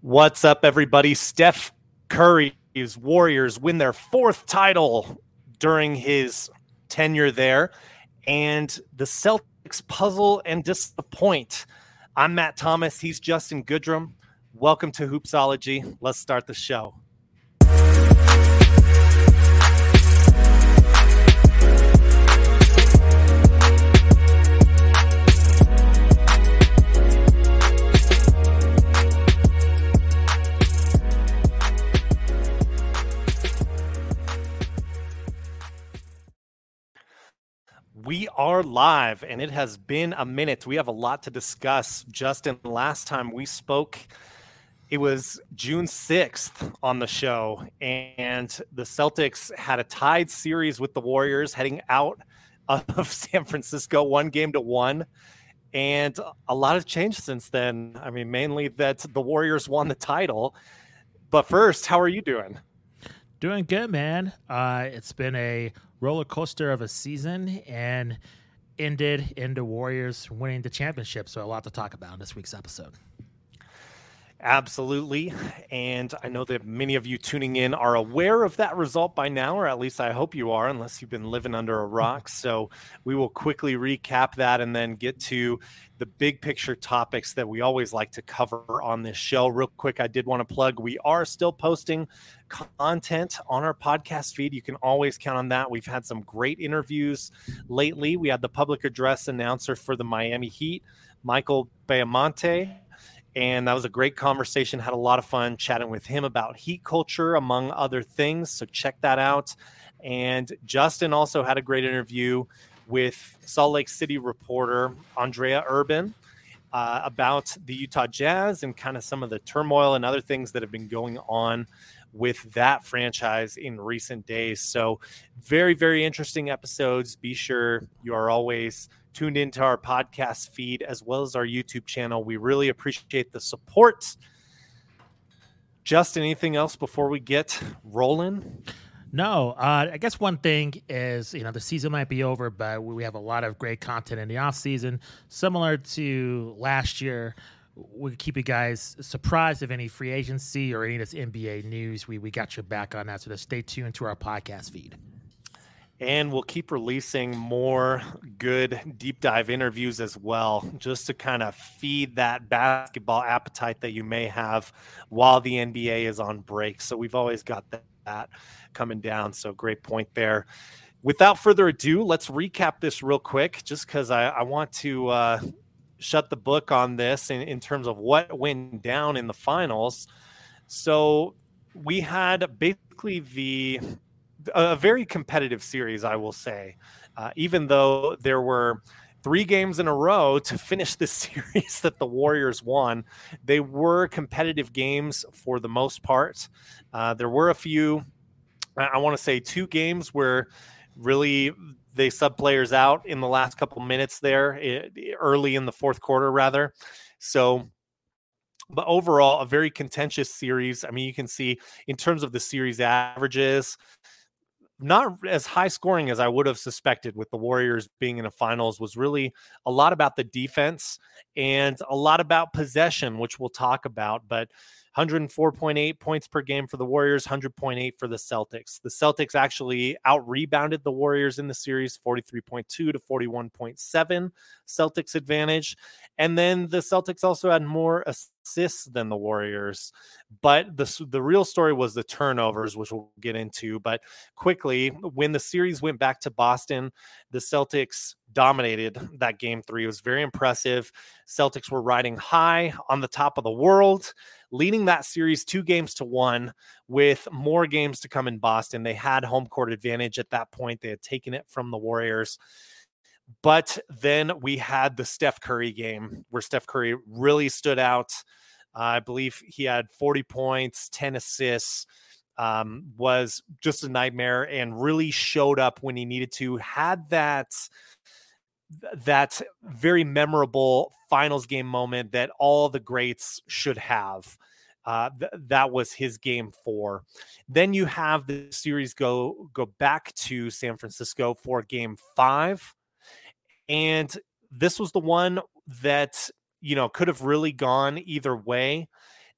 What's up, everybody? Steph Curry's Warriors win their fourth title during his tenure there, and the Celtics puzzle and disappoint. I'm Matt Thomas. He's Justin Goodrum. Welcome to Hoopsology. Let's start the show. We are live, and it has been a minute. We have a lot to discuss. Justin, last time we spoke, it was June 6th on the show, and the Celtics had a tied series with the Warriors heading out of San Francisco, one game to one. And a lot has changed since then. I mean, mainly that the Warriors won the title. But first, how are you doing? Doing good, man. Uh, it's been a roller coaster of a season and ended in the Warriors winning the championship. So, a lot to talk about in this week's episode. Absolutely. And I know that many of you tuning in are aware of that result by now, or at least I hope you are, unless you've been living under a rock. So we will quickly recap that and then get to the big picture topics that we always like to cover on this show. Real quick, I did want to plug we are still posting content on our podcast feed. You can always count on that. We've had some great interviews lately. We had the public address announcer for the Miami Heat, Michael Baiamonte and that was a great conversation had a lot of fun chatting with him about heat culture among other things so check that out. And justin also had a great interview with salt lake city reporter andrea urban uh, about the utah jazz and kind of some of the turmoil and other things that have been going on with that franchise in recent days. So very very interesting episodes. Be sure you are always tuned into our podcast feed as well as our YouTube channel. We really appreciate the support. Just anything else before we get rolling? No, uh, I guess one thing is, you know, the season might be over, but we have a lot of great content in the off season, similar to last year. We keep you guys surprised of any free agency or any of this NBA news. We we got your back on that, so just stay tuned to our podcast feed and we'll keep releasing more good deep dive interviews as well just to kind of feed that basketball appetite that you may have while the nba is on break. So we've always got that coming down. So great point there. Without further ado let's recap this real quick just because I, I, want to uh, shut the book on this in, in terms of what went down in the finals. So we had basically the a very competitive series, I will say. Uh, even though there were three games in a row to finish this series that the Warriors won, they were competitive games for the most part. Uh, there were a few, I want to say, two games where really they sub players out in the last couple minutes there, early in the fourth quarter, rather. So but overall a very contentious series i mean you can see in terms of the series averages not as high scoring as I would have suspected with the Warriors being in a finals was really a lot about the defense and a lot about possession, which we'll talk about. But 104.8 points per game for the Warriors, 100.8 for the Celtics. The Celtics actually out rebounded the Warriors in the series 43.2 to 41.7 Celtics advantage. And then the Celtics also had more assists than the Warriors. But the, the real story was the turnovers, which we'll get into. But quickly, when the series went back to Boston, the Celtics dominated that game three. It was very impressive. Celtics were riding high on the top of the world, leading that series two games to one with more games to come in Boston. They had home court advantage at that point, they had taken it from the Warriors. But then we had the Steph Curry game where Steph Curry really stood out. I believe he had 40 points, 10 assists. Um, was just a nightmare and really showed up when he needed to. Had that that very memorable finals game moment that all the greats should have. Uh, th- that was his game four. Then you have the series go go back to San Francisco for game five, and this was the one that you know could have really gone either way.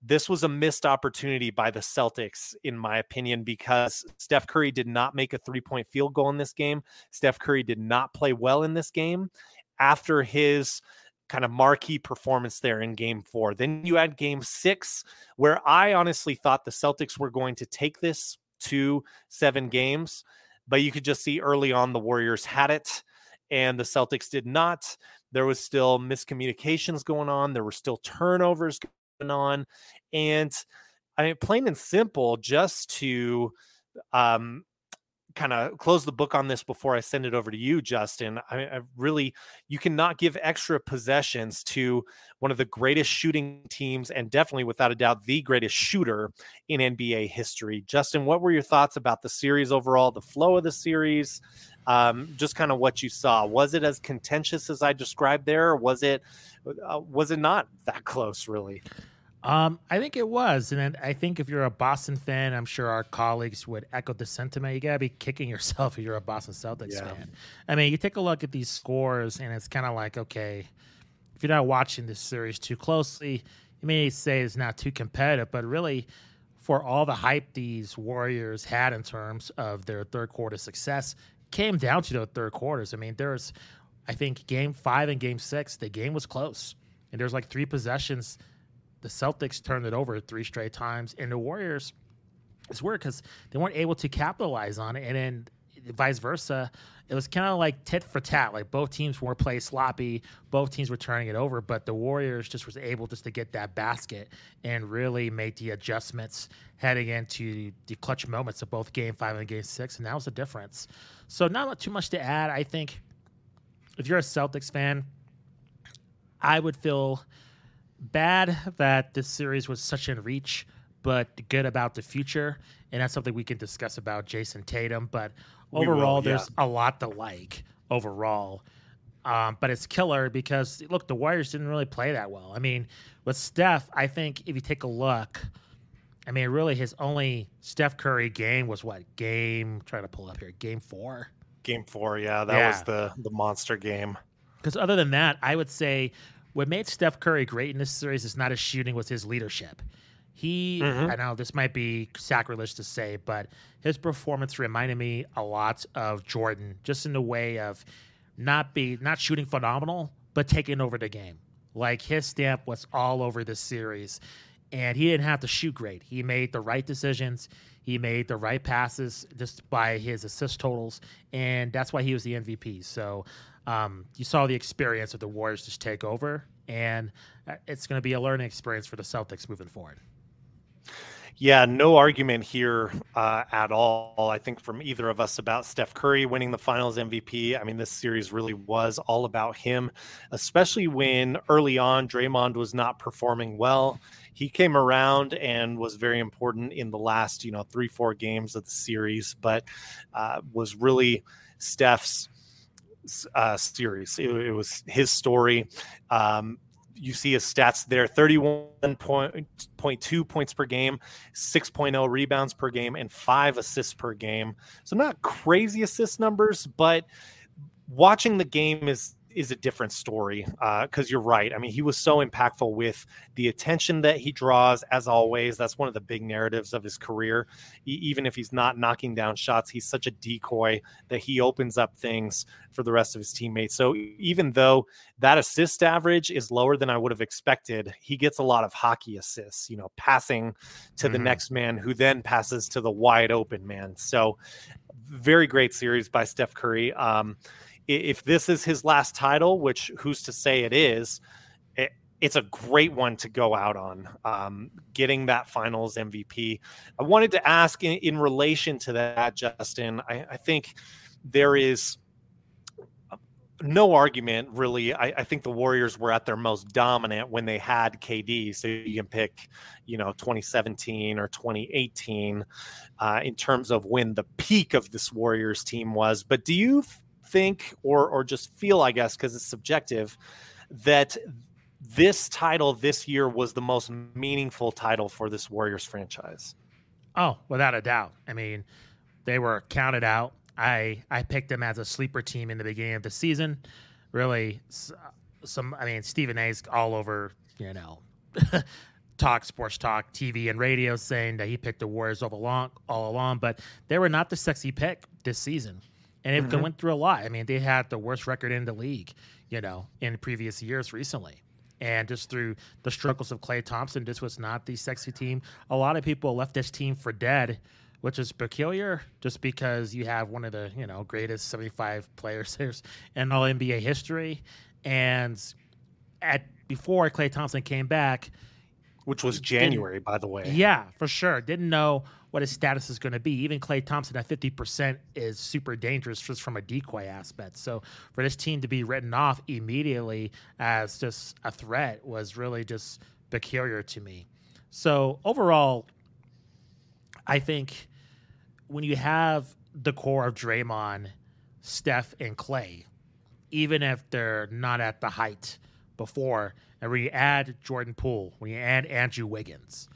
This was a missed opportunity by the Celtics, in my opinion, because Steph Curry did not make a three point field goal in this game. Steph Curry did not play well in this game after his kind of marquee performance there in game four. Then you had game six, where I honestly thought the Celtics were going to take this to seven games, but you could just see early on the Warriors had it and the Celtics did not. There was still miscommunications going on, there were still turnovers on. And I mean, plain and simple, just to um, kind of close the book on this before I send it over to you, Justin. I, I, really, you cannot give extra possessions to one of the greatest shooting teams and definitely, without a doubt, the greatest shooter in NBA history. Justin, what were your thoughts about the series overall, the flow of the series, um, just kind of what you saw? Was it as contentious as I described there, or was it uh, was it not that close, really? Um, I think it was, and I think if you're a Boston fan, I'm sure our colleagues would echo the sentiment. You gotta be kicking yourself if you're a Boston Celtics yeah. fan. I mean, you take a look at these scores, and it's kind of like, okay, if you're not watching this series too closely, you may say it's not too competitive, but really, for all the hype these Warriors had in terms of their third quarter success, came down to the third quarters. I mean, there's, I think, game five and game six, the game was close, and there's like three possessions the Celtics turned it over three straight times, and the Warriors. It's weird because they weren't able to capitalize on it, and then vice versa. It was kind of like tit for tat. Like both teams were playing sloppy, both teams were turning it over, but the Warriors just was able just to get that basket and really make the adjustments heading into the clutch moments of both Game Five and Game Six, and that was the difference. So not too much to add. I think if you're a Celtics fan, I would feel bad that this series was such in reach, but good about the future. And that's something we can discuss about Jayson Tatum. But overall, will, yeah. there's a lot to like overall. Um, but it's killer because look, the Warriors didn't really play that well. I mean, with Steph, I think if you take a look, I mean, really his only Steph Curry game was what game? trying to pull up here, game four. Game four, yeah, that yeah. was the the monster game. Because other than that, I would say what made Steph Curry great in this series is not his shooting, was his leadership. He, mm-hmm. I know this might be sacrilege to say, but his performance reminded me a lot of Jordan, just in the way of not be not shooting phenomenal, but taking over the game. Like his stamp was all over this series, and he didn't have to shoot great. He made the right decisions. He made the right passes just by his assist totals, and that's why he was the MVP. So um, you saw the experience of the Warriors just take over, and uh, it's going to be a learning experience for the Celtics moving forward. Yeah, no argument here uh, at all. I think from either of us about Steph Curry winning the Finals MVP. I mean, this series really was all about him, especially when early on Draymond was not performing well. He came around and was very important in the last, you know, three four games of the series, but uh, was really Steph's uh, series. It, it, was his story. Um, you see his stats there 31.2 points per game, 6.0 rebounds per game, and five assists per game. So, not crazy assist numbers, but watching the game is is a different story because uh, you're right. I mean, he was so impactful with the attention that he draws. As always, that's one of the big narratives of his career. He, even if he's not knocking down shots, he's such a decoy that he opens up things for the rest of his teammates. So even though that assist average is lower than I would have expected, he gets a lot of hockey assists. You know, passing to mm-hmm. the next man who then passes to the wide open man. So very great series by Steph Curry. Um, if this is his last title, which who's to say it is, it, it's a great one to go out on. Um, getting that finals MVP. I wanted to ask in, in relation to that, Justin. I, I think there is no argument really. I, I, think the Warriors were at their most dominant when they had KD. So you can pick, you know, 2017 or 2018 uh, in terms of when the peak of this Warriors team was. But do you think, or or just feel, I guess, because it's subjective, that this title this year was the most meaningful title for this Warriors franchise? Oh, without a doubt. I mean, they were counted out I I picked them as a sleeper team in the beginning of the season. Really, some I mean Stephen A's all over you know. talk sports talk TV and radio saying that he picked the Warriors all along all along, but they were not the sexy pick this season. And it mm-hmm. went through a lot. I mean, they had the worst record in the league, you know, in previous years recently. And just through the struggles of Klay Thompson, this was not the sexy team. A lot of people left this team for dead which is peculiar just because you have one of the you know greatest 75 players in all NBA history, and at before Klay Thompson came back, which was January, by the way. Yeah, for sure. Didn't know what his status is going to be. Even Klay Thompson at 50% is super dangerous just from a decoy aspect. So for this team to be written off immediately as just a threat was really just peculiar to me. So overall, I think when you have the core of Draymond, Steph, and Klay, even if they're not at the height before, and when you add Jordan Poole, when you add Andrew Wiggins,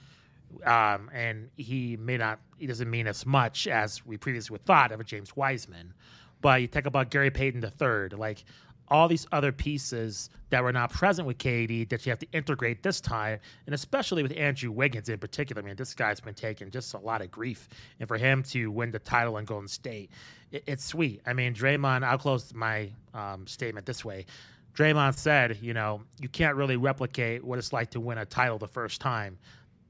um, and he may not, he doesn't mean as much as we previously thought of a James Wiseman, but you talk about Gary Payton the third, like all these other pieces that were not present with KD that you have to integrate this time, and especially with Andrew Wiggins in particular. I mean, this guy's been taking just a lot of grief, and for him to win the title in Golden State, it, it's sweet. I mean, Draymond. I'll close my um, statement this way. Draymond said, you know, you can't really replicate what it's like to win a title the first time.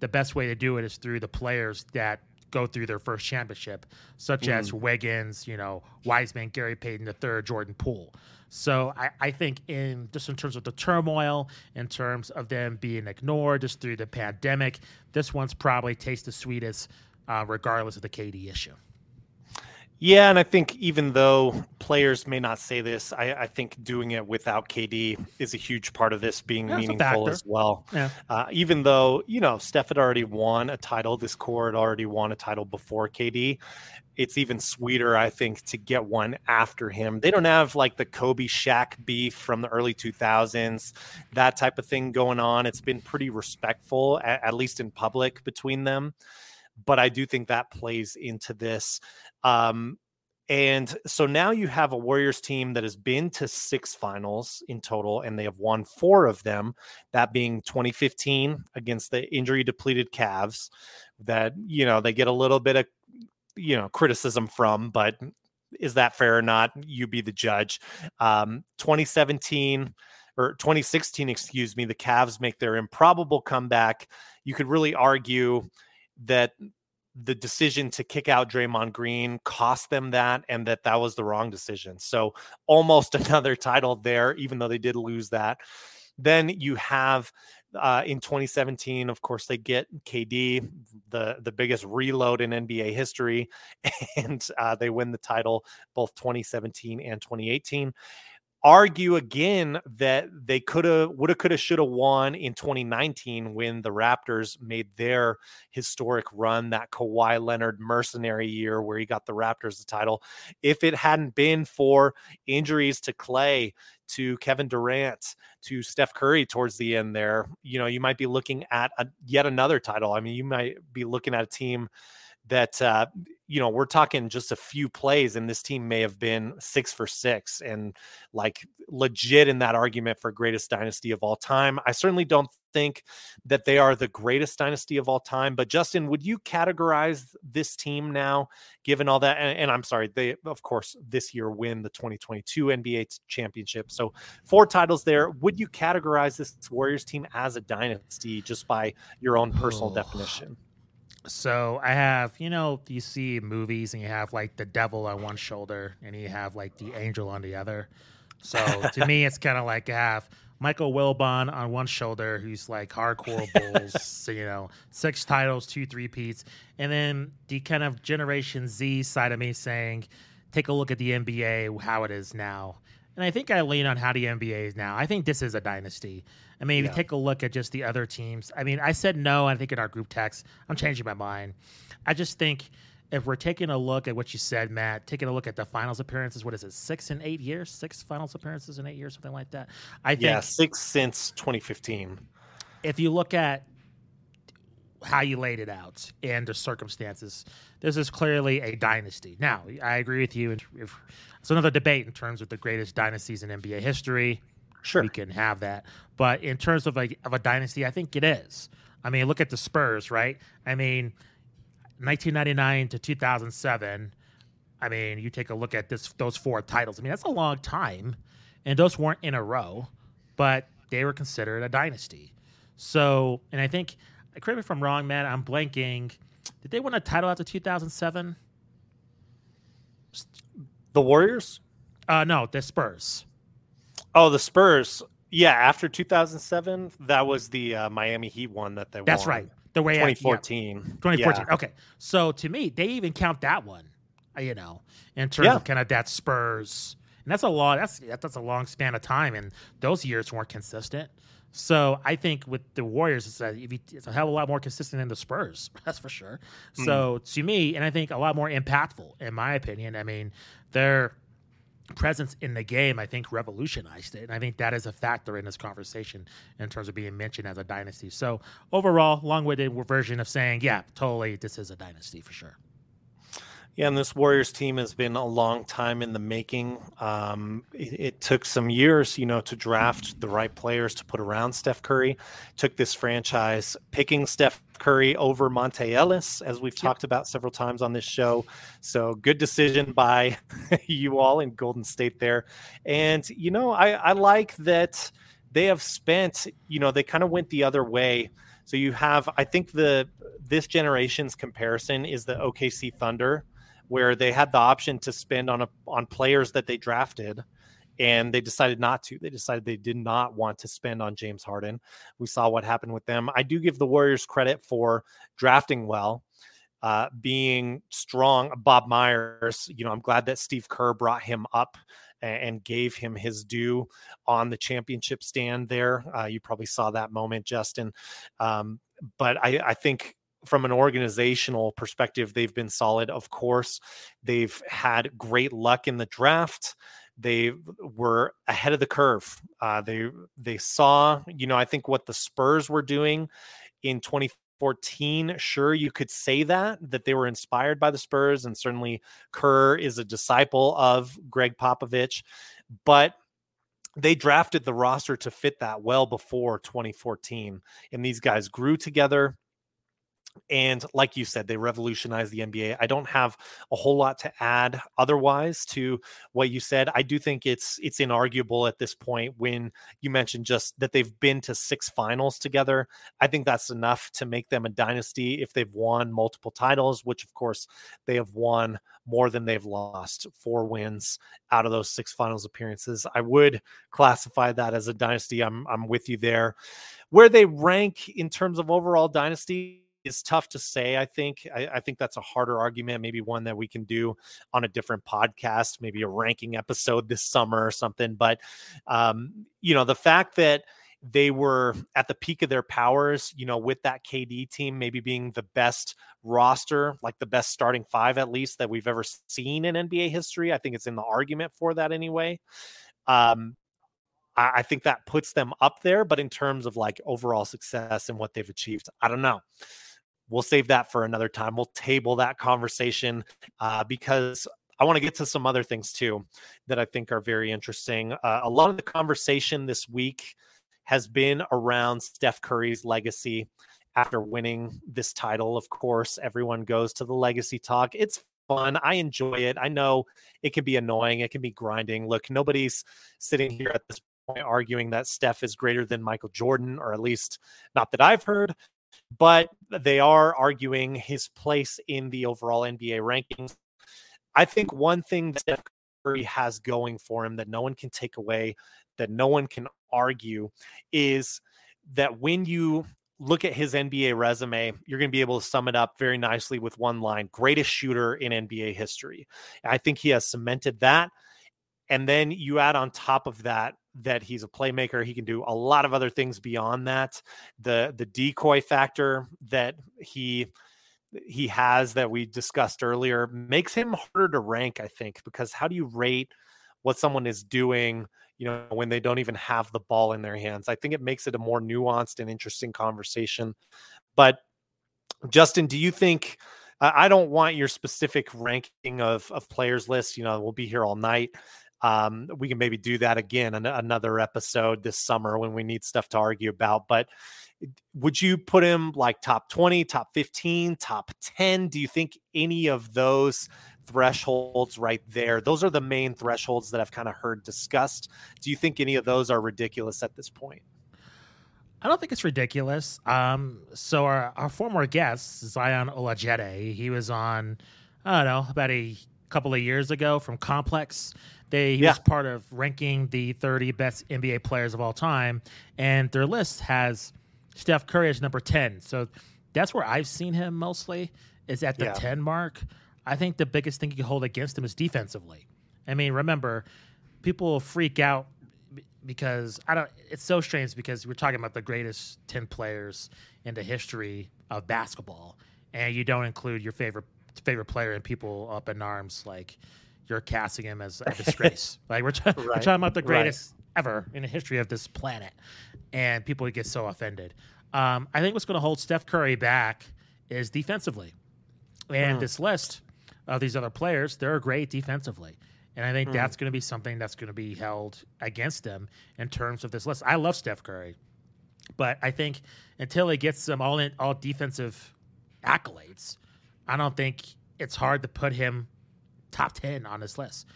The best way to do it is through the players that go through their first championship, such mm. as Wiggins, you know, Wiseman, Gary Payton III, Jordan Poole. So I, I think in just in terms of the turmoil, in terms of them being ignored just through the pandemic, this one's probably tastes the sweetest, uh, regardless of the KD issue. Yeah, and I think even though players may not say this, I, I, think doing it without KD is a huge part of this being yeah, meaningful as well. Yeah. Uh, even though you know Steph had already won a title, this core had already won a title before KD. It's even sweeter, I think, to get one after him. They don't have like the Kobe Shaq beef from the early 2000s, that type of thing going on. It's been pretty respectful, at, at least in public, between them but I do think that plays into this. Um, and so now you have a Warriors team that has been to six finals in total, and they have won four of them, that being 2015 against the injury depleted Cavs, that, you know, they get a little bit of, you know, criticism from, but is that fair or not? You be the judge. Um, 2017 or 2016, excuse me, the Cavs make their improbable comeback. You could really argue that the decision to kick out Draymond Green cost them that, and that that was the wrong decision. So almost another title there, even though they did lose that. Then you have uh, in 2017, of course, they get KD, the the biggest reload in NBA history, and uh, they win the title both 2017 and 2018 argue again that they could have, would have, could have, should have won in 2019 when the Raptors made their historic run, that Kawhi Leonard mercenary year where he got the Raptors the title. If it hadn't been for injuries to Klay, to Kevin Durant, to Steph Curry towards the end there, you know, you might be looking at a, yet another title. I mean, you might be looking at a team that uh, you know we're talking just a few plays and this team may have been six for six and like legit in that argument for greatest dynasty of all time. I certainly don't think that they are the greatest dynasty of all time but justin would you categorize this team now given all that? And, and i'm sorry they of course this year win the 2022 nba championship. So four titles there. Would you categorize this warriors team as a dynasty just by your own personal oh. definition so I have, you know, you see movies and you have like the devil on one shoulder and you have like the angel on the other. So to me, it's kind of like I have Michael Wilbon on one shoulder, who's like hardcore Bulls, you know, six titles, two three peats, and then the kind of Generation Z side of me saying, take a look at the NBA, how it is now, and I think I lean on how the NBA is now. I think this is a dynasty. I mean, if yeah. you take a look at just the other teams, I mean, I said no. I think in our group text, I'm changing my mind. I just think if we're taking a look at what you said, Matt, taking a look at the finals appearances, what is it, six in eight years, six finals appearances in eight years, something like that. I think yeah, six since 2015. If you look at how you laid it out and the circumstances, this is clearly a dynasty. Now, I agree with you. If, it's another debate in terms of the greatest dynasties in NBA history. Sure, we can have that. But in terms of a of a dynasty, I think it is. I mean, look at the Spurs, right? I mean 1999 to 2007. I mean, you take a look at this those four titles. I mean, that's a long time, and those weren't in a row, but they were considered a dynasty. So, and I think, correct me if I'm wrong, man. I'm blanking. Did they win a title after 2007? The Warriors? Uh, no, the Spurs. Oh, the Spurs. Yeah, after 2007, that was the uh, Miami Heat one that they That's won. right the way 2014. I, yeah, 2014. Yeah. Okay. So to me, they even count that one, uh, you know, in terms yeah. of kind of that Spurs. And that's a long that's that's a long span of time and those years weren't consistent. So I think with the Warriors, it's a, it's a hell of a lot more consistent than the Spurs. That's for sure. Mm. So to me, and I think a lot more impactful, in my opinion. I mean, they're presence in the game, I think, revolutionized it. And I think that is a factor in this conversation in terms of being mentioned as a dynasty. So, overall, long winded version of saying, yeah, totally, this is a dynasty for sure. Yeah, and this Warriors team has been a long time in the making. Um, it, it, took some years, you know, to draft the right players to put around Steph Curry. It took this franchise picking Steph Curry over Monta Ellis, as we've talked about several times on this show. So good decision by you all in Golden State there. And you know, I, I like that they have spent. You know, they kind of went the other way. So you have, I think the this generation's comparison is the OKC Thunder where they had the option to spend on a on players that they drafted and they decided not to. They decided they did not want to spend on James Harden. We saw what happened with them. I do give the Warriors credit for drafting well, uh, being strong. Bob Myers, you know, I'm glad that Steve Kerr brought him up and gave him his due on the championship stand there. Uh, you probably saw that moment, Justin. Um, but I, I think from an organizational perspective, they've been solid. Of course, they've had great luck in the draft. They were ahead of the curve. Uh, they they saw, you know, I think what the Spurs were doing in 2014. Sure, you could say that that they were inspired by the Spurs, and certainly Kerr is a disciple of Gregg Popovich, but they drafted the roster to fit that well before 2014 and these guys grew together and like you said, they revolutionized the NBA. I don't have a whole lot to add otherwise to what you said. I do think it's it's inarguable at this point when you mentioned just that they've been to six finals together. I think that's enough to make them a dynasty if they've won multiple titles, which of course they have won more than they've lost. Four wins out of those six finals appearances. I would classify that as a dynasty. I'm I'm with you there. Where they rank in terms of overall dynasty is tough to say. I think I, I, think that's a harder argument, maybe one that we can do on a different podcast, maybe a ranking episode this summer or something. But um, you know, the fact that they were at the peak of their powers, you know, with that KD team maybe being the best roster, like the best starting five at least that we've ever seen in NBA history. I think it's in the argument for that anyway. Um, I think that puts them up there, but in terms of like overall success and what they've achieved, I don't know we'll save that for another time. We'll table that conversation uh, because I want to get to some other things too that I think are very interesting. Uh, a lot of the conversation this week has been around Steph Curry's legacy after winning this title. Of course, everyone goes to the legacy talk. It's fun. I enjoy it. I know it can be annoying, it can be grinding. Look, nobody's sitting here at this point arguing that Steph is greater than Michael Jordan, or at least not that I've heard but they are arguing his place in the overall NBA rankings. I think one thing that Steph Curry has going for him that no one can take away, that no one can argue, is that when you look at his NBA resume, you're going to be able to sum it up very nicely with one line greatest shooter in NBA history. I think he has cemented that and then you add on top of that that he's a playmaker. He can do a lot of other things beyond that. The the decoy factor that he he has that we discussed earlier makes him harder to rank, I think, because how do you rate what someone is doing, you know, when they don't even have the ball in their hands? I think it makes it a more nuanced and interesting conversation. But Justin, do you think I don't want your specific ranking of of players list, you know, we'll be here all night. Um, we can maybe do that again in another episode this summer when we need stuff to argue about. But would you put him like top 20, top 15, top 10? Do you think any of those thresholds right there, those are the main thresholds that I've kind of heard discussed? Do you think any of those are ridiculous at this point? I don't think it's ridiculous. Um, so our, our former guest, Zion Olojede, he was on, I don't know, about a couple of years ago from Complex. They, he yeah. was part of ranking the 30 best NBA players of all time, and their list has Steph Curry as number 10. So that's where I've seen him mostly is at the yeah. 10 mark. I think the biggest thing you can hold against him is defensively. I mean, remember, people freak out because I don't. It's so strange because we're talking about the greatest 10 players in the history of basketball, and you don't include your favorite favorite player and people up in arms like you're casting him as a disgrace. like we're, right. we're, talking about the greatest right. ever in the history of this planet, and people get so offended. Um, I think what's going to hold Steph Curry back is defensively, and mm. this list of these other players, they're great defensively. And I think mm. that's going to be something that's going to be held against them in terms of this list. I love Steph Curry, but I think until he gets some all in all defensive accolades, I don't think it's hard to put him top 10 on this list.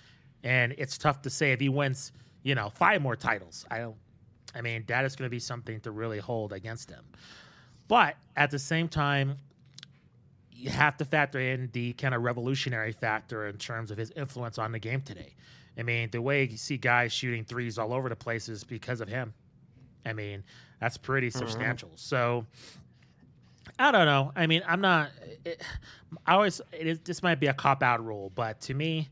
And it's tough to say if he wins, you know, five more titles. I don't, I mean, that is going to be something to really hold against him. But at the same time, you have to factor in the kind of revolutionary factor in terms of his influence on the game today. I mean, the way you see guys shooting threes all over the place is because of him. I mean, that's pretty mm-hmm. substantial. So I don't know. I mean, I'm not. It, I always it is, this might be a cop out rule, but to me,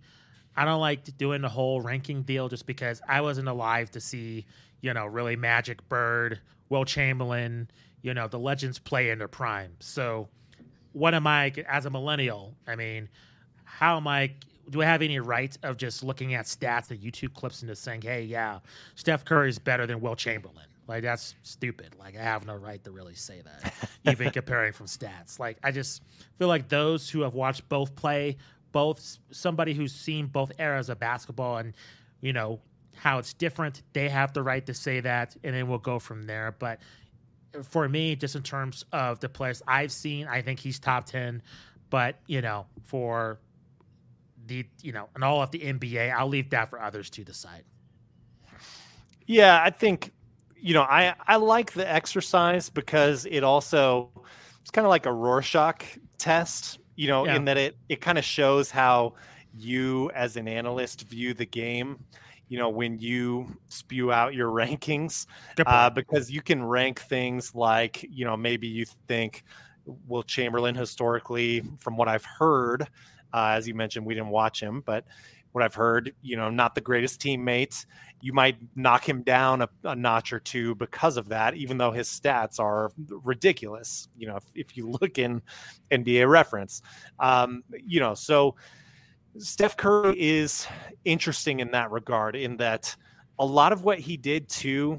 I don't like doing the whole ranking deal just because I wasn't alive to see you know really Magic Bird, Wilt Chamberlain, you know the legends play in their prime. So, what am I as a millennial? I mean, how am I? Do I have any right of just looking at stats and YouTube clips and just saying, "Hey, yeah, Steph Curry is better than Wilt Chamberlain"? Like that's stupid. Like I have no right to really say that, even comparing from stats. Like I just feel like those who have watched both play, both somebody who's seen both eras of basketball and you know how it's different, they have the right to say that, and then we'll go from there. But for me, just in terms of the players I've seen, I think he's top ten. But you know, for the you know, and all of the NBA, I'll leave that for others to decide. Yeah, I think you know, I I like the exercise because it also it's kind of like a Rorschach test, you know, yeah. in that it it kind of shows how you as an analyst view the game. You know, when you spew out your rankings, uh, because you can rank things like, you know, maybe you think Wilt Chamberlain historically, from what I've heard, uh, as you mentioned, we didn't watch him, but what I've heard, you know, not the greatest teammates. you might knock him down a, a, notch or two because of that, even though his stats are ridiculous. You know, if, if you look in NBA reference, um, you know, so Steph Curry is interesting in that regard, in that a lot of what he did too,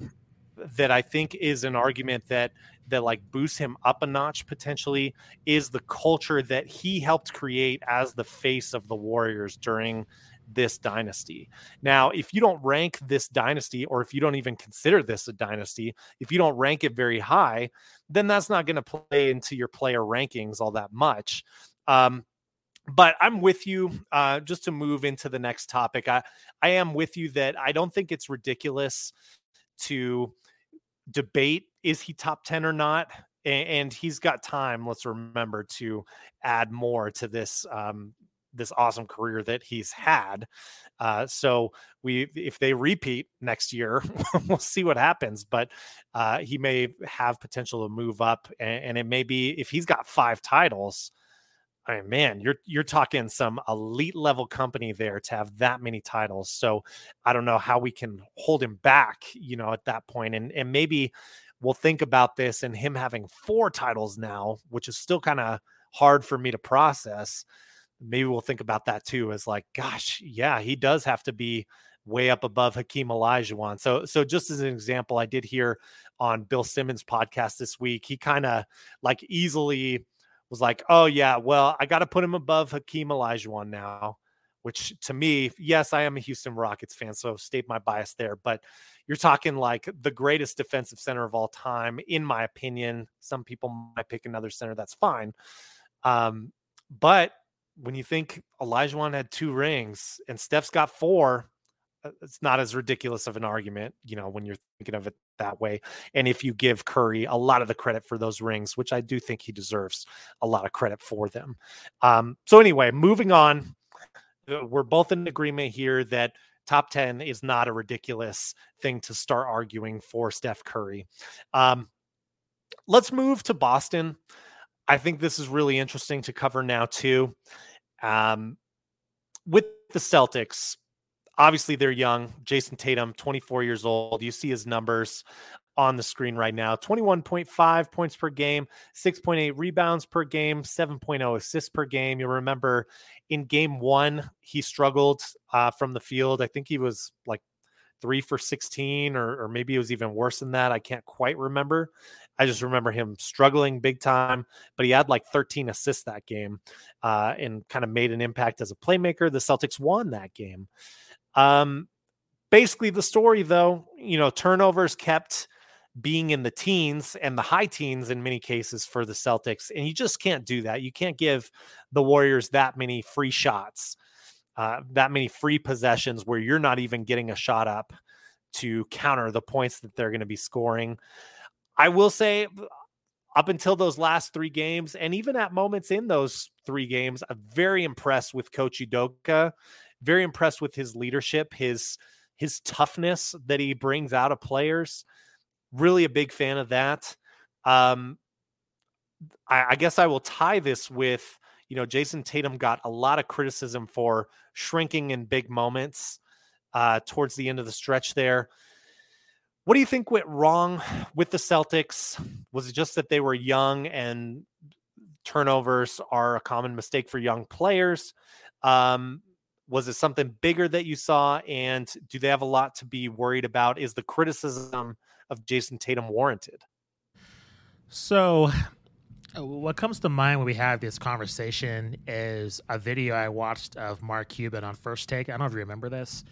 that I think is an argument that that like boosts him up a notch potentially is the culture that he helped create as the face of the Warriors during this dynasty. Now, if you don't rank this dynasty, or if you don't even consider this a dynasty, if you don't rank it very high, then that's not going to play into your player rankings all that much. Um, but I'm with you. Uh, just to move into the next topic, I I am with you that I don't think it's ridiculous to debate is he top ten or not and, he's got time. Let's remember to add more to this um, this awesome career that he's had. Uh, so we, if they repeat next year, we'll see what happens. But uh, he may have potential to move up, and, and, it may be if he's got five titles. I mean, man, you're you're talking some elite level company there to have that many titles. So I don't know how we can hold him back, you know, at that point. And and maybe we'll think about this and him having four titles now, which is still kind of hard for me to process. Maybe we'll think about that too, as like, gosh, yeah, he does have to be way up above Hakeem Olajuwon. So, so just as an example, I did hear on Bill Simmons' podcast this week, he kind of like easily was like, oh yeah, well, I got to put him above Hakeem Olajuwon now. Which to me, yes, I am a Houston Rockets fan, so state my bias there. But you're talking like the greatest defensive center of all time, in my opinion. Some people might pick another center, that's fine. Um, but when you think Olajuwon had two rings and Steph's got four, uh, it's not as ridiculous of an argument, you know, when you're thinking of it that way. And if you give Curry a lot of the credit for those rings, which I do think he deserves a lot of credit for them. Um, so, anyway, moving on, uh, we're both in agreement here that top 10 is not a ridiculous thing to start arguing for Steph Curry. Um, let's move to Boston. I think this is really interesting to cover now, too. Um, with the Celtics, obviously they're young. Jayson Tatum, 24 years old. You see his numbers on the screen right now 21.5 points per game, 6.8 rebounds per game, 7.0 assists per game. You'll remember in game one, he struggled uh, from the field. I think he was like three for 16, or, or maybe it was even worse than that. I can't quite remember. I just remember him struggling big time, but he had like 13 assists that game uh, and kind of made an impact as a playmaker. The Celtics won that game. Um, basically, the story, though, you know, turnovers kept being in the teens and the high teens in many cases for the Celtics. And you just can't do that. You can't give the Warriors that many free shots, uh, that many free possessions where you're not even getting a shot up to counter the points that they're going to be scoring. I will say, up until those last three games, and even at moments in those three games, I'm very impressed with Coach Udoka very impressed with his leadership, his his toughness that he brings out of players. Really a big fan of that. Um, I, I guess I will tie this with you know Jayson Tatum got a lot of criticism for shrinking in big moments uh, towards the end of the stretch there. What do you think went wrong with the Celtics? Was it just that they were young and turnovers are a common mistake for young players? Um, was it something bigger that you saw? And do they have a lot to be worried about? Is the criticism of Jayson tatum warranted? So uh, what comes to mind when we have this conversation is a video i watched of mark cuban on first take. I don't know if you remember this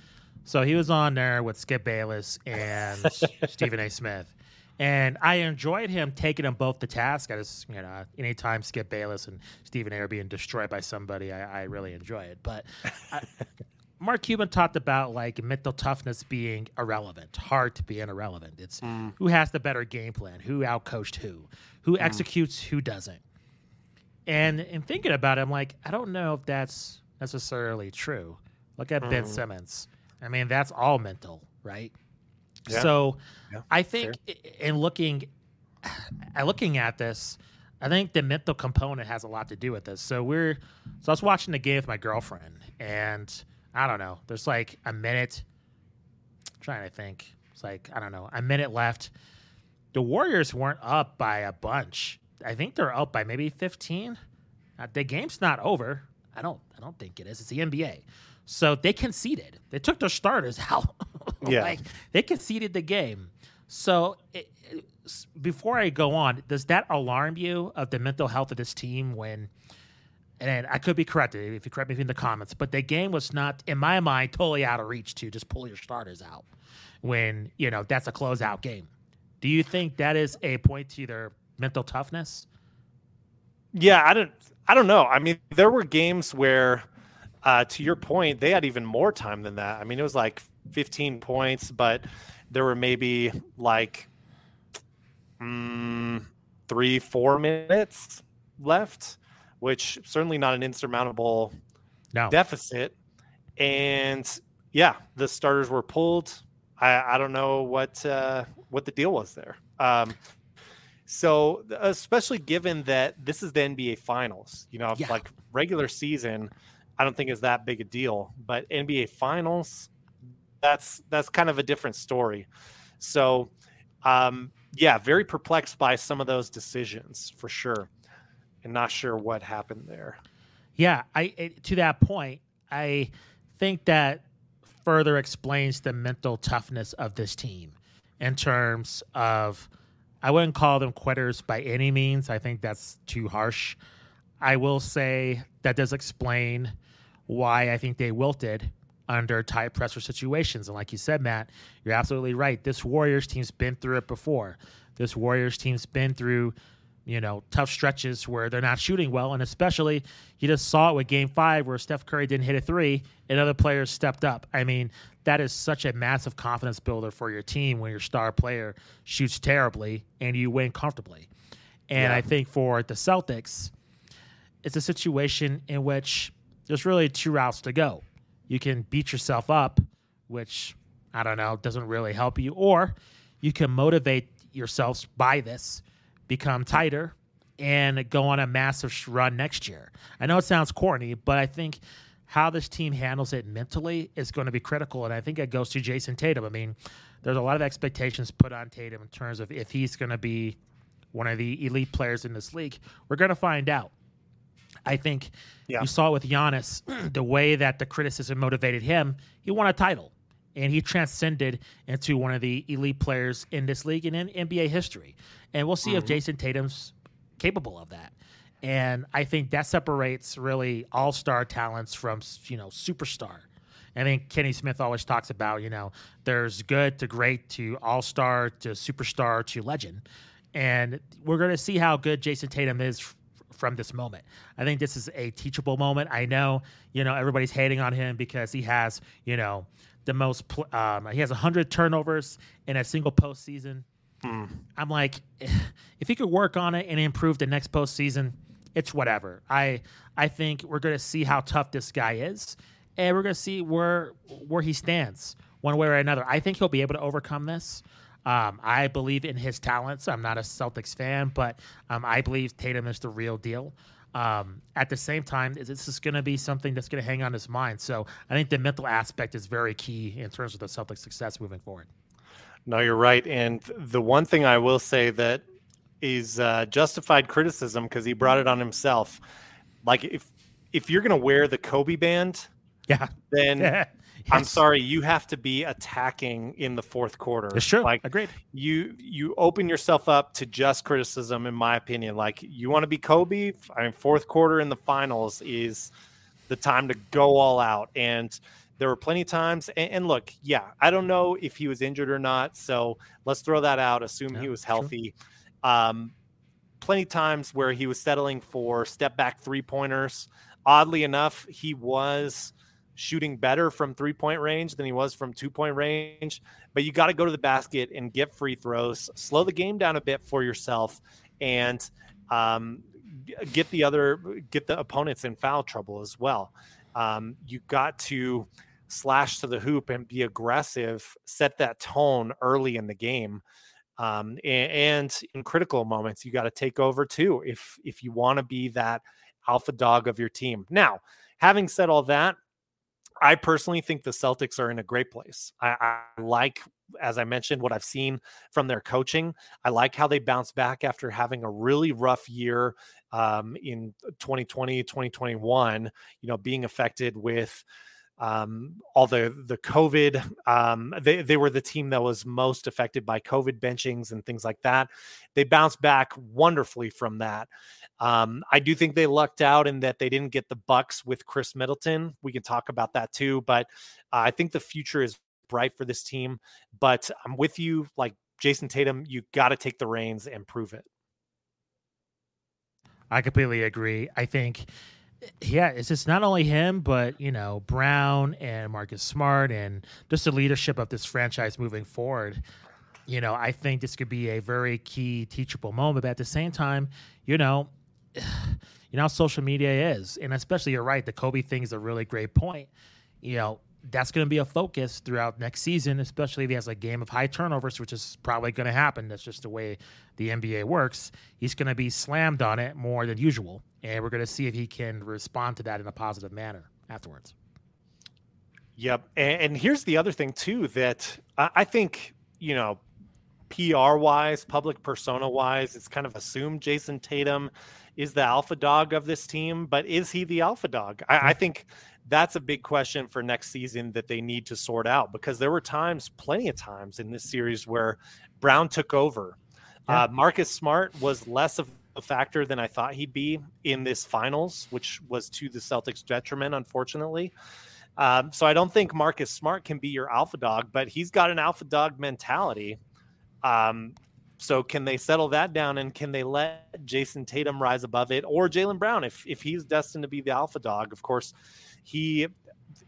so he was on there with skip bayless and stephen a smith and I enjoyed him taking them both to task. I just, you know, anytime Skip Bayless and Stephen A are being destroyed by somebody, I, I really enjoy it. But I, Mark Cuban talked about like mental toughness being irrelevant, hard to be irrelevant. It's mm. who has the better game plan, who outcoached who, who mm. executes, who doesn't. And in thinking about it, I'm like, I don't know if that's necessarily true. Look at mm. Ben Simmons. I mean, that's all mental, right? Yeah. So yeah. I think Fair. in looking at looking at this, I think the mental component has a lot to do with this. So we're so I was watching the game with my girlfriend, and I don't know. There's like a minute. I'm trying to think. It's like I don't know, a minute left. The Warriors weren't up by a bunch. I think they're up by maybe 15. Uh, the game's not over. I don't. I don't think it is. It's the NBA. So they conceded. They took their starters out. yeah. like they conceded the game. So it, it, before I go on, does that alarm you of the mental health of this team when? And I could be corrected if you correct me in the comments, but the game was not, in my mind, totally out of reach to just pull your starters out when you know that's a closeout game. Do you think that is a point to their mental toughness? Yeah, I don't. I don't know. I mean, there were games where uh, to your point, they had even more time than that. I mean, it was like 15 points, but there were maybe like mm, three, four minutes left, which certainly not an insurmountable no. deficit. And yeah, the starters were pulled. I, I don't know what uh, what the deal was there. Um, So, especially given that this is the NBA Finals, you know, Yeah. like regular season, I don't think is that big a deal, but NBA Finals, that's that's kind of a different story. So, um, yeah, very perplexed by some of those decisions for sure, and not sure what happened there. Yeah, I to that point, I think that further explains the mental toughness of this team in terms of I wouldn't call them quitters by any means. I think that's too harsh. I will say that does explain why I think they wilted under tight pressure situations. And like you said, Matt, you're absolutely right. This Warriors team's been through it before. This Warriors team's been through, you know, tough stretches where they're not shooting well. And especially, you just saw it with game five where Steph Curry didn't hit a three and other players stepped up. I mean, that is such a massive confidence builder for your team when your star player shoots terribly and you win comfortably. And Yeah. I think for the Celtics, it's a situation in which there's really two routes to go. You can beat yourself up, which I don't know, doesn't really help you, or you can motivate yourselves by this, become tighter, and go on a massive run next year. I know it sounds corny, but I think how this team handles it mentally is going to be critical. And I think it goes to Jayson Tatum. I mean, there's a lot of expectations put on Tatum in terms of if he's going to be one of the elite players in this league. We're going to find out. I think Yeah. you saw it with Giannis, the way that the criticism motivated him. He won a title, and he transcended into one of the elite players in this league and in NBA history. And we'll see if mm-hmm. Jayson Tatum's capable of that. And I think that separates really all star talents from you know superstar. I think Kenny Smith always talks about you know there's good to great to all star to superstar to legend, and we're going to see how good Jayson Tatum is from this moment. I think this is a teachable moment. I know you know everybody's hating on him because he has you know the most pl- um, he has 100 turnovers in a single postseason. I'm like, if he could work on it and improve the next postseason, it's whatever. I I think we're going to see how tough this guy is, and we're going to see where where he stands one way or another. I think he'll be able to overcome this. Um, I believe in his talents. I'm not a Celtics fan, but um, I believe Tatum is the real deal. Um, at the same time, this is going to be something that's going to hang on his mind. So I think the mental aspect is very key in terms of the Celtics' success moving forward. No, you're right. And the one thing I will say that is uh, justified criticism because he brought it on himself. Like if if you're gonna wear the Kobe band, Yeah. then I'm sorry, you have to be attacking in the fourth quarter. It's true. Like Agreed. you you open yourself up to just criticism, in my opinion. Like you want to be Kobe. I mean, fourth quarter in the finals is the time to go all out. And there were plenty of times. And, and look, yeah, I don't know if he was injured or not. So let's throw that out. Assume he was healthy. Um, plenty of times where he was settling for step back three pointers. Oddly enough, he was shooting better from three point range than he was from two point range. But you got to go to the basket and get free throws, slow the game down a bit for yourself, and um, get the other get the opponents in foul trouble as well. Um, you got to slash to the hoop and be aggressive, set that tone early in the game. Um, a- and, in critical moments, you got to take over too if if you want to be that alpha dog of your team. Now, having said all that, I personally think the Celtics are in a great place. I, I like, as I mentioned, what I've seen from their coaching. I like how they bounce back after having a really rough year um, in 2020, 2021, you know, being affected with um, all the the COVID. Um, they they were the team that was most affected by COVID benchings and things like that. They bounced back wonderfully from that. Um, I do think they lucked out in that they didn't get the Bucks with Khris Middleton. We can talk about that too, but uh, I think the future is bright for this team. But I'm with you, like Jayson Tatum. You got to take the reins and prove it. I completely agree. I think, yeah, it's just not only him, but you know Brown and Marcus Smart and just the leadership of this franchise moving forward. You know, I think this could be a very key teachable moment. But at the same time, you know, you know how social media is, and especially you're right. The Kobe thing is a really great point. You know, that's going to be a focus throughout next season, especially if he has a game of high turnovers, which is probably going to happen. That's just the way the NBA works. He's going to be slammed on it more than usual, and we're going to see if he can respond to that in a positive manner afterwards. Yep, and, and here's the other thing too that I, I think you know, PR wise, public persona wise, it's kind of assumed Jayson Tatum is the alpha dog of this team, but is he the alpha dog? I, I think that's a big question for next season that they need to sort out because there were times, plenty of times in this series where Brown took over. Yeah. Uh, Marcus Smart was less of a factor than I thought he'd be in this finals, which was to the Celtics' detriment, unfortunately. Um, so I don't think Marcus Smart can be your alpha dog, but he's got an alpha dog mentality. Um, so can they settle that down and can they let Jayson Tatum rise above it or Jaylen Brown if if he's destined to be the alpha dog? Of course, he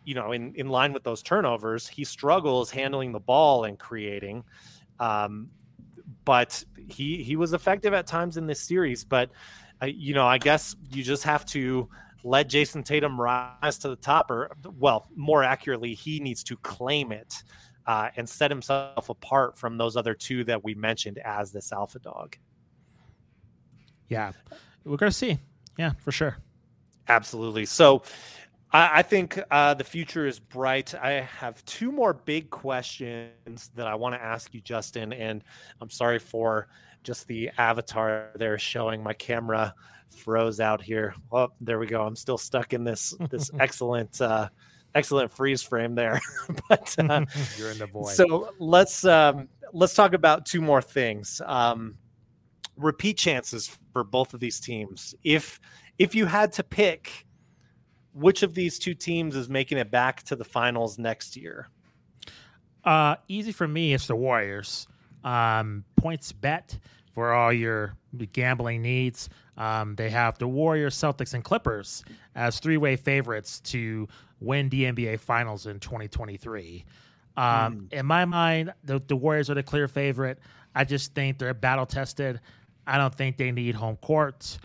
you know in in line with those turnovers, he struggles handling the ball and creating. Um, but he he was effective at times in this series. But uh, you know, I guess you just have to let Jayson Tatum rise to the top, or well, more accurately, he needs to claim it uh, and set himself apart from those other two that we mentioned as this alpha dog. Yeah, we're gonna see. Yeah, for sure. Absolutely. So, I, I think uh, the future is bright. I have two more big questions that I want to ask you, Justin. And I'm sorry for just the avatar there showing my camera froze out here. Oh, there we go. I'm still stuck in this this excellent uh, excellent freeze frame there. but uh, you're in the void. So let's um, let's talk about two more things. Um, repeat chances for both of these teams. If if you had to pick, which of these two teams is making it back to the finals next year? Uh, easy for me. It's the Warriors. Um, PointsBet for all your gambling needs. Um, they have the Warriors, Celtics, and Clippers as three way favorites to win the NBA Finals in 2023. Um, mm. In my mind, the, the Warriors are the clear favorite. I just think they're battle tested. I don't think they need home court.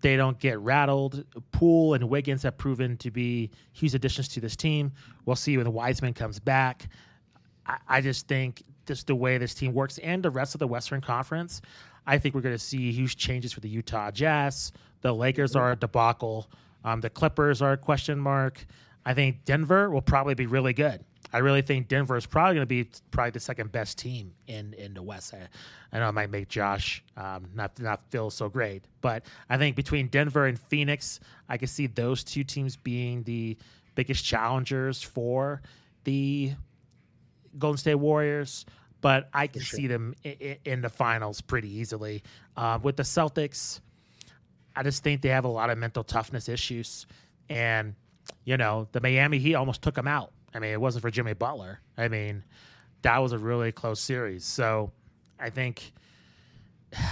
They don't get rattled. Poole and Wiggins have proven to be huge additions to this team. We'll see when Wiseman comes back. I, I just think just the way this team works and the rest of the Western Conference, I think we're going to see huge changes for the Utah Jazz. The Lakers are a debacle. Um, the Clippers are a question mark. I think Denver will probably be really good. I really think Denver is probably going to be probably the second best team in in the West. I, I know it might make Josh um, not not feel so great, but I think between Denver and Phoenix, I can see those two teams being the biggest challengers for the Golden State Warriors. But I can sure. see them in, in, the finals pretty easily. Uh, with the Celtics, I just think they have a lot of mental toughness issues, and you know the Miami Heat almost took them out I mean, it wasn't for Jimmy Butler. I mean, that was a really close series. So I think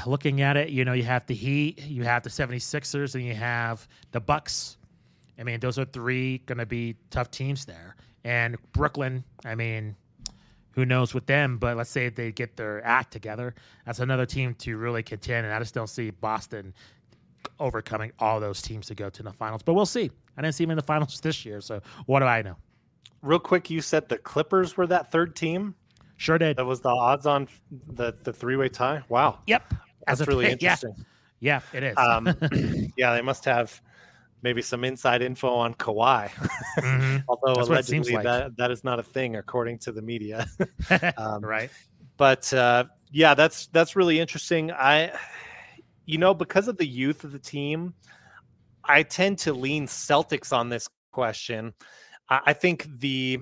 looking at it, you know, you have the Heat, you have the 76ers, and you have the Bucks. I mean, those are three going to be tough teams there. And Brooklyn, I mean, who knows with them, but let's say they get their act together. That's another team to really contend. And I just don't see Boston overcoming all those teams to go to the finals. But we'll see. I didn't see them in the finals this year. So what do I know? Real quick, you said the Clippers were that third team. Sure did. That was the odds on the the three way tie. Wow. Yep. That's really pick, interesting. Yeah. yeah, it is. um, yeah, they must have maybe some inside info on Kawhi. Mm-hmm. Although That's allegedly like. that that is not a thing according to the media. um, right. But uh, yeah, that's that's really interesting. I, you know, because of the youth of the team, I tend to lean Celtics on this question. I think the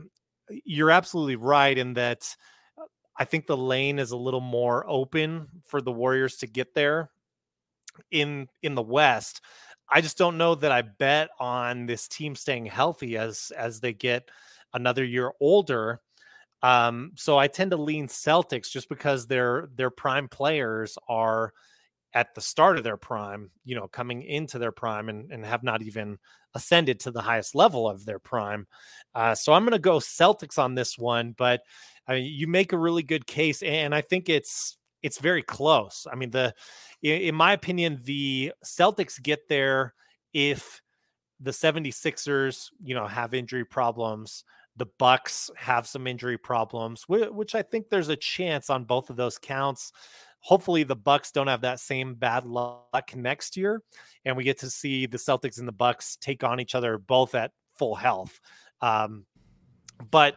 you're absolutely right in that uh, I think the lane is a little more open for the Warriors to get there in in the West. I just don't know that I bet on this team staying healthy as as they get another year older. Um, so I tend to lean Celtics just because their their prime players are at the start of their prime, you know, coming into their prime and, and have not even ascended to the highest level of their prime. Uh, so I'm going to go Celtics on this one, but I mean, you make a really good case, and I think it's it's very close. I mean, the in my opinion, the Celtics get there if the 76ers, you know, have injury problems. The Bucks have some injury problems, which I think there's a chance on both of those counts. Hopefully, the Bucks don't have that same bad luck next year, and we get to see the Celtics and the Bucks take on each other both at full health. Um, but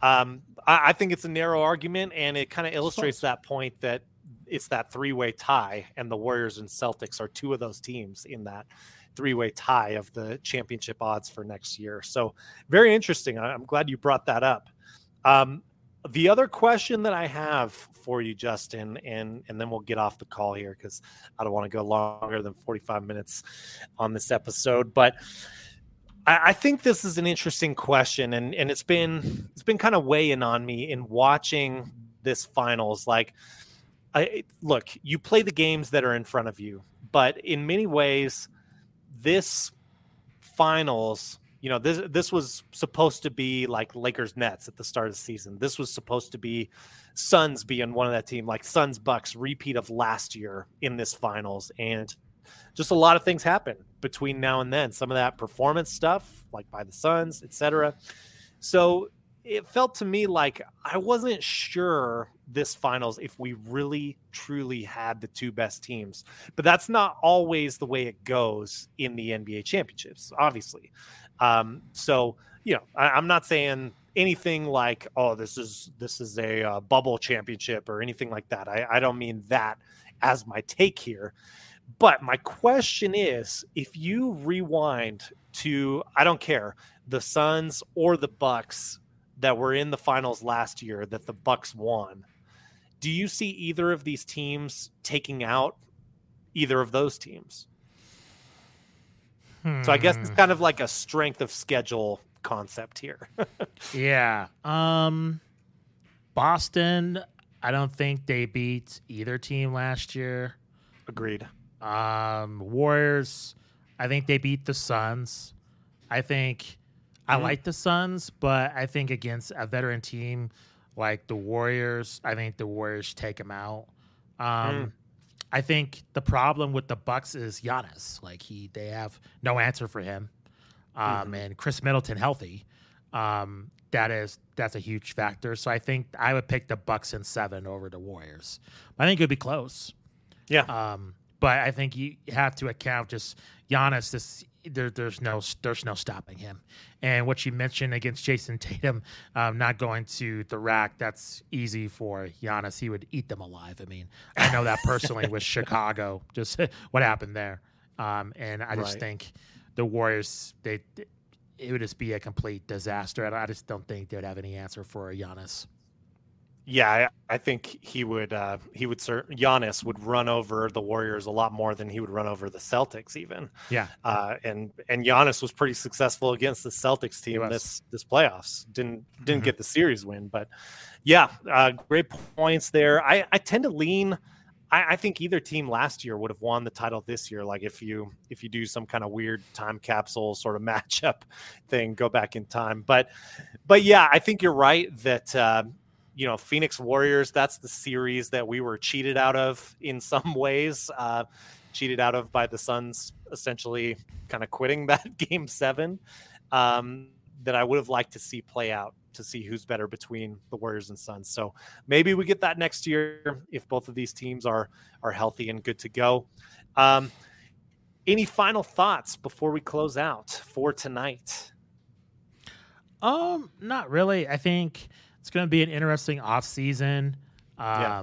um, I, I, think it's a narrow argument, and it kind of illustrates that point that it's that three way tie, and the Warriors and Celtics are two of those teams in that three way tie of the championship odds for next year. So, very interesting. I'm glad you brought that up. Um, the other question that I have for you, Justin, and and then we'll get off the call here because I don't want to go longer than 45 minutes on this episode. But I, I think this is an interesting question, and and it's been it's been kind of weighing on me in watching this finals. Like, I look, you play the games that are in front of you, but in many ways, this finals you know this this was supposed to be like Lakers Nets at the start of the season. This was supposed to be Suns being one of that team, like Suns Bucks repeat of last year in this finals, and just a lot of things happen between now and then. Some of that performance stuff, like by the Suns, etc. So it felt to me like I wasn't sure this finals if we really truly had the two best teams. But that's not always the way it goes in the NBA championships, obviously. Um, so you know, I, am not saying anything like, oh, this is this is a uh, bubble championship or anything like that. I, I don't mean that as my take here. But my question is if you rewind to, I don't care, the Suns or the Bucks that were in the finals last year that the Bucks won, do you see either of these teams taking out either of those teams? Hmm. So I guess it's hmm. kind of like a strength of schedule concept here. yeah. Um Boston, I don't think they beat either team last year. Agreed. Um, Warriors, I think they beat the Suns. I think I mm-hmm. like the Suns, but I think against a veteran team like the Warriors, I think the Warriors take them out. Um, mm. I think the problem with the Bucks is Giannis. Like he, they have no answer for him. Um, mm-hmm. and Khris Middleton healthy. Um, that is that's a huge factor. So I think I would pick the Bucks in seven over the Warriors. I think it'd be close. Yeah. Um, but I think you have to account just Giannis. This there, there's no there's no stopping him. And what you mentioned against Jayson Tatum, um, not going to the rack, that's easy for Giannis. He would eat them alive. I mean, I know that personally with Chicago, just what happened there. Um, and I just right. think the Warriors, they it would just be a complete disaster. And I just don't think they would have any answer for Giannis. Yeah, I, I think he would. Uh, he would. Sir, Giannis would run over the Warriors a lot more than he would run over the Celtics, even. Yeah. Uh, and and Giannis was pretty successful against the Celtics team this this playoffs. Didn't didn't mm-hmm. get the series win, but yeah, uh, great points there. I I tend to lean. I, I think either team last year would have won the title this year. Like if you if you do some kind of weird time capsule sort of matchup thing, go back in time. But but yeah, I think you're right that uh, you know, Phoenix Warriors, that's the series that we were cheated out of in some ways, uh, cheated out of by the Suns essentially kind of quitting that game seven um, that I would have liked to see play out to see who's better between the Warriors and Suns. So maybe we get that next year if both of these teams are are healthy and good to go. Um, any final thoughts before we close out for tonight? Um, not really. I think it's going to be an interesting off season. Um, yeah.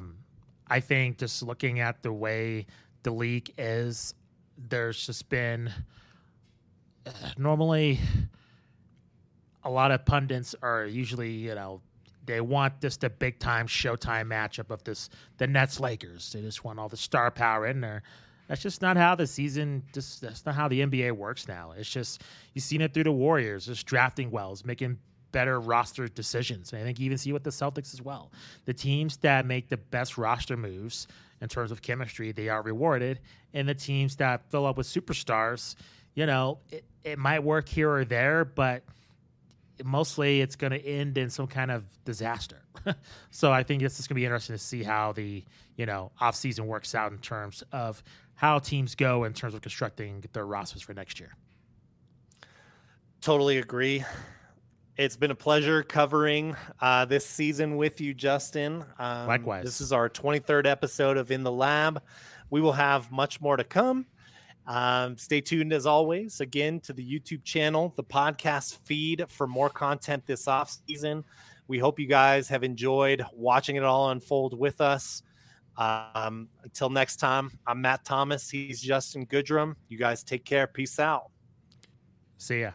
I think just looking at the way the league is, there's just been uh, normally a lot of pundits are usually you know they want just the big time showtime matchup of this the Nets Lakers. They just want all the star power in there. That's just not how the season. Just that's not how the NBA works now. It's just you've seen it through the Warriors, just drafting wells, making better roster decisions. And I think you even see with the Celtics as well. The teams that make the best roster moves in terms of chemistry, they are rewarded. And the teams that fill up with superstars, you know, it, it might work here or there, but mostly it's going to end in some kind of disaster. so I think this is going to be interesting to see how the, you know, offseason works out in terms of how teams go in terms of constructing their rosters for next year. Totally agree It's been a pleasure covering uh, this season with you, Justin. Um, Likewise. This is our 23rd episode of In the Lab. We will have much more to come. Um, stay tuned as always again to the YouTube channel, the podcast feed for more content this off season. We hope you guys have enjoyed watching it all unfold with us. Um, until next time, I'm Matt Thomas. He's Justin Goodrum. You guys take care. Peace out. See ya.